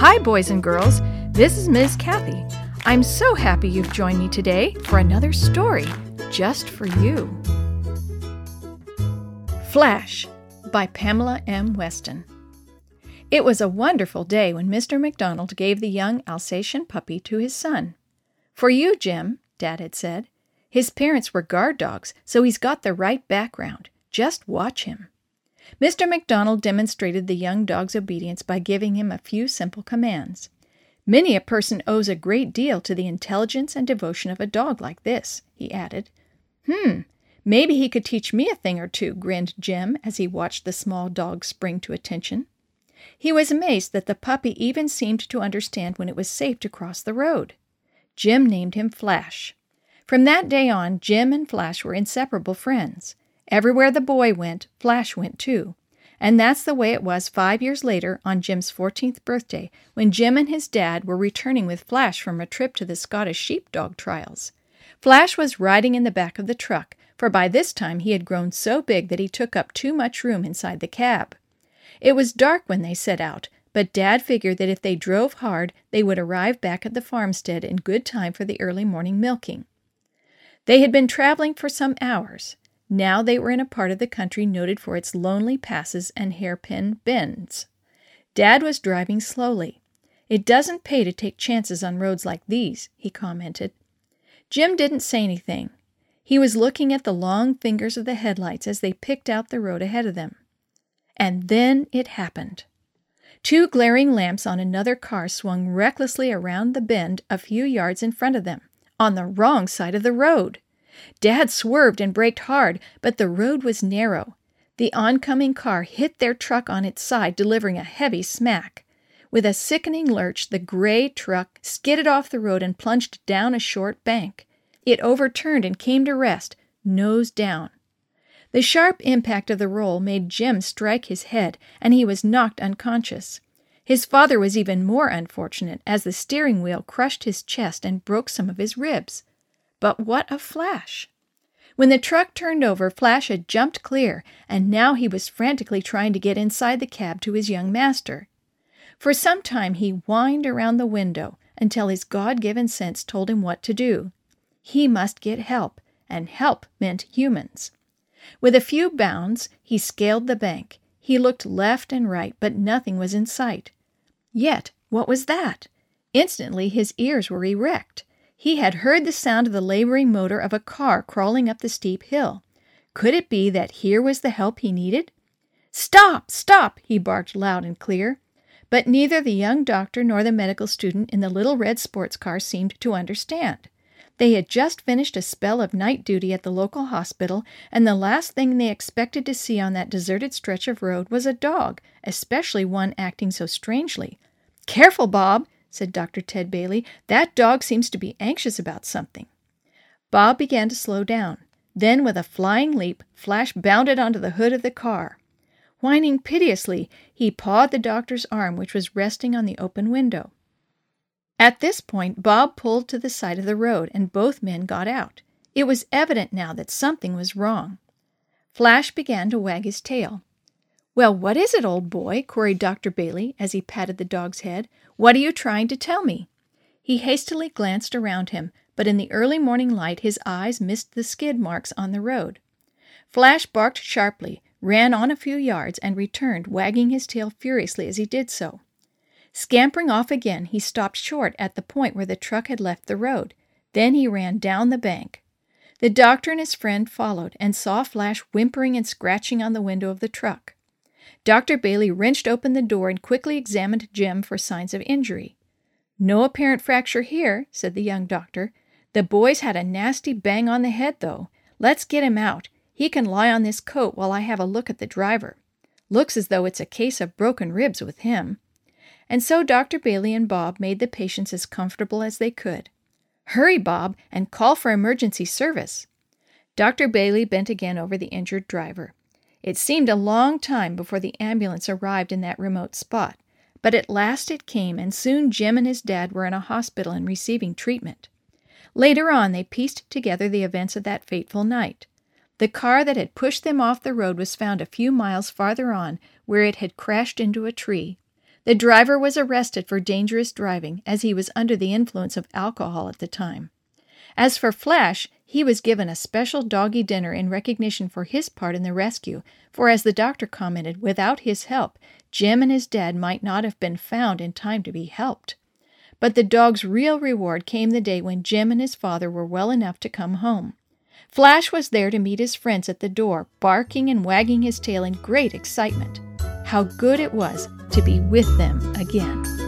Hi, boys and girls. This is Ms. Kathy. I'm so happy you've joined me today for another story just for you. Flash by Pamela M. Weston. It was a wonderful day when Mr. McDonald gave the young Alsatian puppy to his son. For you, Jim, Dad had said. His parents were guard dogs, so he's got the right background. Just watch him. Mr. McDonald demonstrated the young dog's obedience by giving him a few simple commands. Many a person owes a great deal to the intelligence and devotion of a dog like this, he added. Hmm, maybe he could teach me a thing or two, grinned Jim as he watched the small dog spring to attention. He was amazed that the puppy even seemed to understand when it was safe to cross the road. Jim named him Flash. From that day on, Jim and Flash were inseparable friends. Everywhere the boy went, Flash went too. And that's the way it was five years later on Jim's 14th birthday, when Jim and his dad were returning with Flash from a trip to the Scottish sheepdog trials. Flash was riding in the back of the truck, for by this time he had grown so big that he took up too much room inside the cab. It was dark when they set out, but Dad figured that if they drove hard, they would arrive back at the farmstead in good time for the early morning milking. They had been traveling for some hours. Now they were in a part of the country noted for its lonely passes and hairpin bends. Dad was driving slowly. It doesn't pay to take chances on roads like these, he commented. Jim didn't say anything. He was looking at the long fingers of the headlights as they picked out the road ahead of them. And then it happened. Two glaring lamps on another car swung recklessly around the bend a few yards in front of them, on the wrong side of the road. Dad swerved and braked hard, but the road was narrow. The oncoming car hit their truck on its side, delivering a heavy smack. With a sickening lurch, the gray truck skidded off the road and plunged down a short bank. It overturned and came to rest, nose down. The sharp impact of the roll made Jim strike his head, and he was knocked unconscious. His father was even more unfortunate, as the steering wheel crushed his chest and broke some of his ribs. But what of Flash? When the truck turned over, Flash had jumped clear, and now he was frantically trying to get inside the cab to his young master. For some time he whined around the window until his God given sense told him what to do. He must get help, and help meant humans. With a few bounds, he scaled the bank. He looked left and right, but nothing was in sight. Yet, what was that? Instantly his ears were erect. He had heard the sound of the laboring motor of a car crawling up the steep hill. Could it be that here was the help he needed? Stop! Stop! he barked loud and clear. But neither the young doctor nor the medical student in the little red sports car seemed to understand. They had just finished a spell of night duty at the local hospital, and the last thing they expected to see on that deserted stretch of road was a dog, especially one acting so strangely. Careful, Bob, said Dr. Ted Bailey. That dog seems to be anxious about something. Bob began to slow down. Then, with a flying leap, Flash bounded onto the hood of the car. Whining piteously, he pawed the doctor's arm, which was resting on the open window. At this point, Bob pulled to the side of the road, and both men got out. It was evident now that something was wrong. Flash began to wag his tail. Well, what is it, old boy? queried Dr. Bailey as he patted the dog's head. What are you trying to tell me? He hastily glanced around him, but in the early morning light his eyes missed the skid marks on the road. Flash barked sharply, ran on a few yards, and returned, wagging his tail furiously as he did so. Scampering off again, he stopped short at the point where the truck had left the road. Then he ran down the bank. The doctor and his friend followed and saw Flash whimpering and scratching on the window of the truck. Dr. Bailey wrenched open the door and quickly examined Jim for signs of injury. No apparent fracture here, said the young doctor. The boy's had a nasty bang on the head, though. Let's get him out. He can lie on this coat while I have a look at the driver. Looks as though it's a case of broken ribs with him and so Dr. Bailey and Bob made the patients as comfortable as they could. Hurry, Bob, and call for emergency service. Dr. Bailey bent again over the injured driver. It seemed a long time before the ambulance arrived in that remote spot, but at last it came, and soon Jim and his dad were in a hospital and receiving treatment. Later on, they pieced together the events of that fateful night. The car that had pushed them off the road was found a few miles farther on, where it had crashed into a tree. The driver was arrested for dangerous driving as he was under the influence of alcohol at the time. As for Flash, he was given a special doggy dinner in recognition for his part in the rescue, for as the doctor commented, without his help, Jim and his dad might not have been found in time to be helped. But the dog's real reward came the day when Jim and his father were well enough to come home. Flash was there to meet his friends at the door, barking and wagging his tail in great excitement. How good it was to be with them again.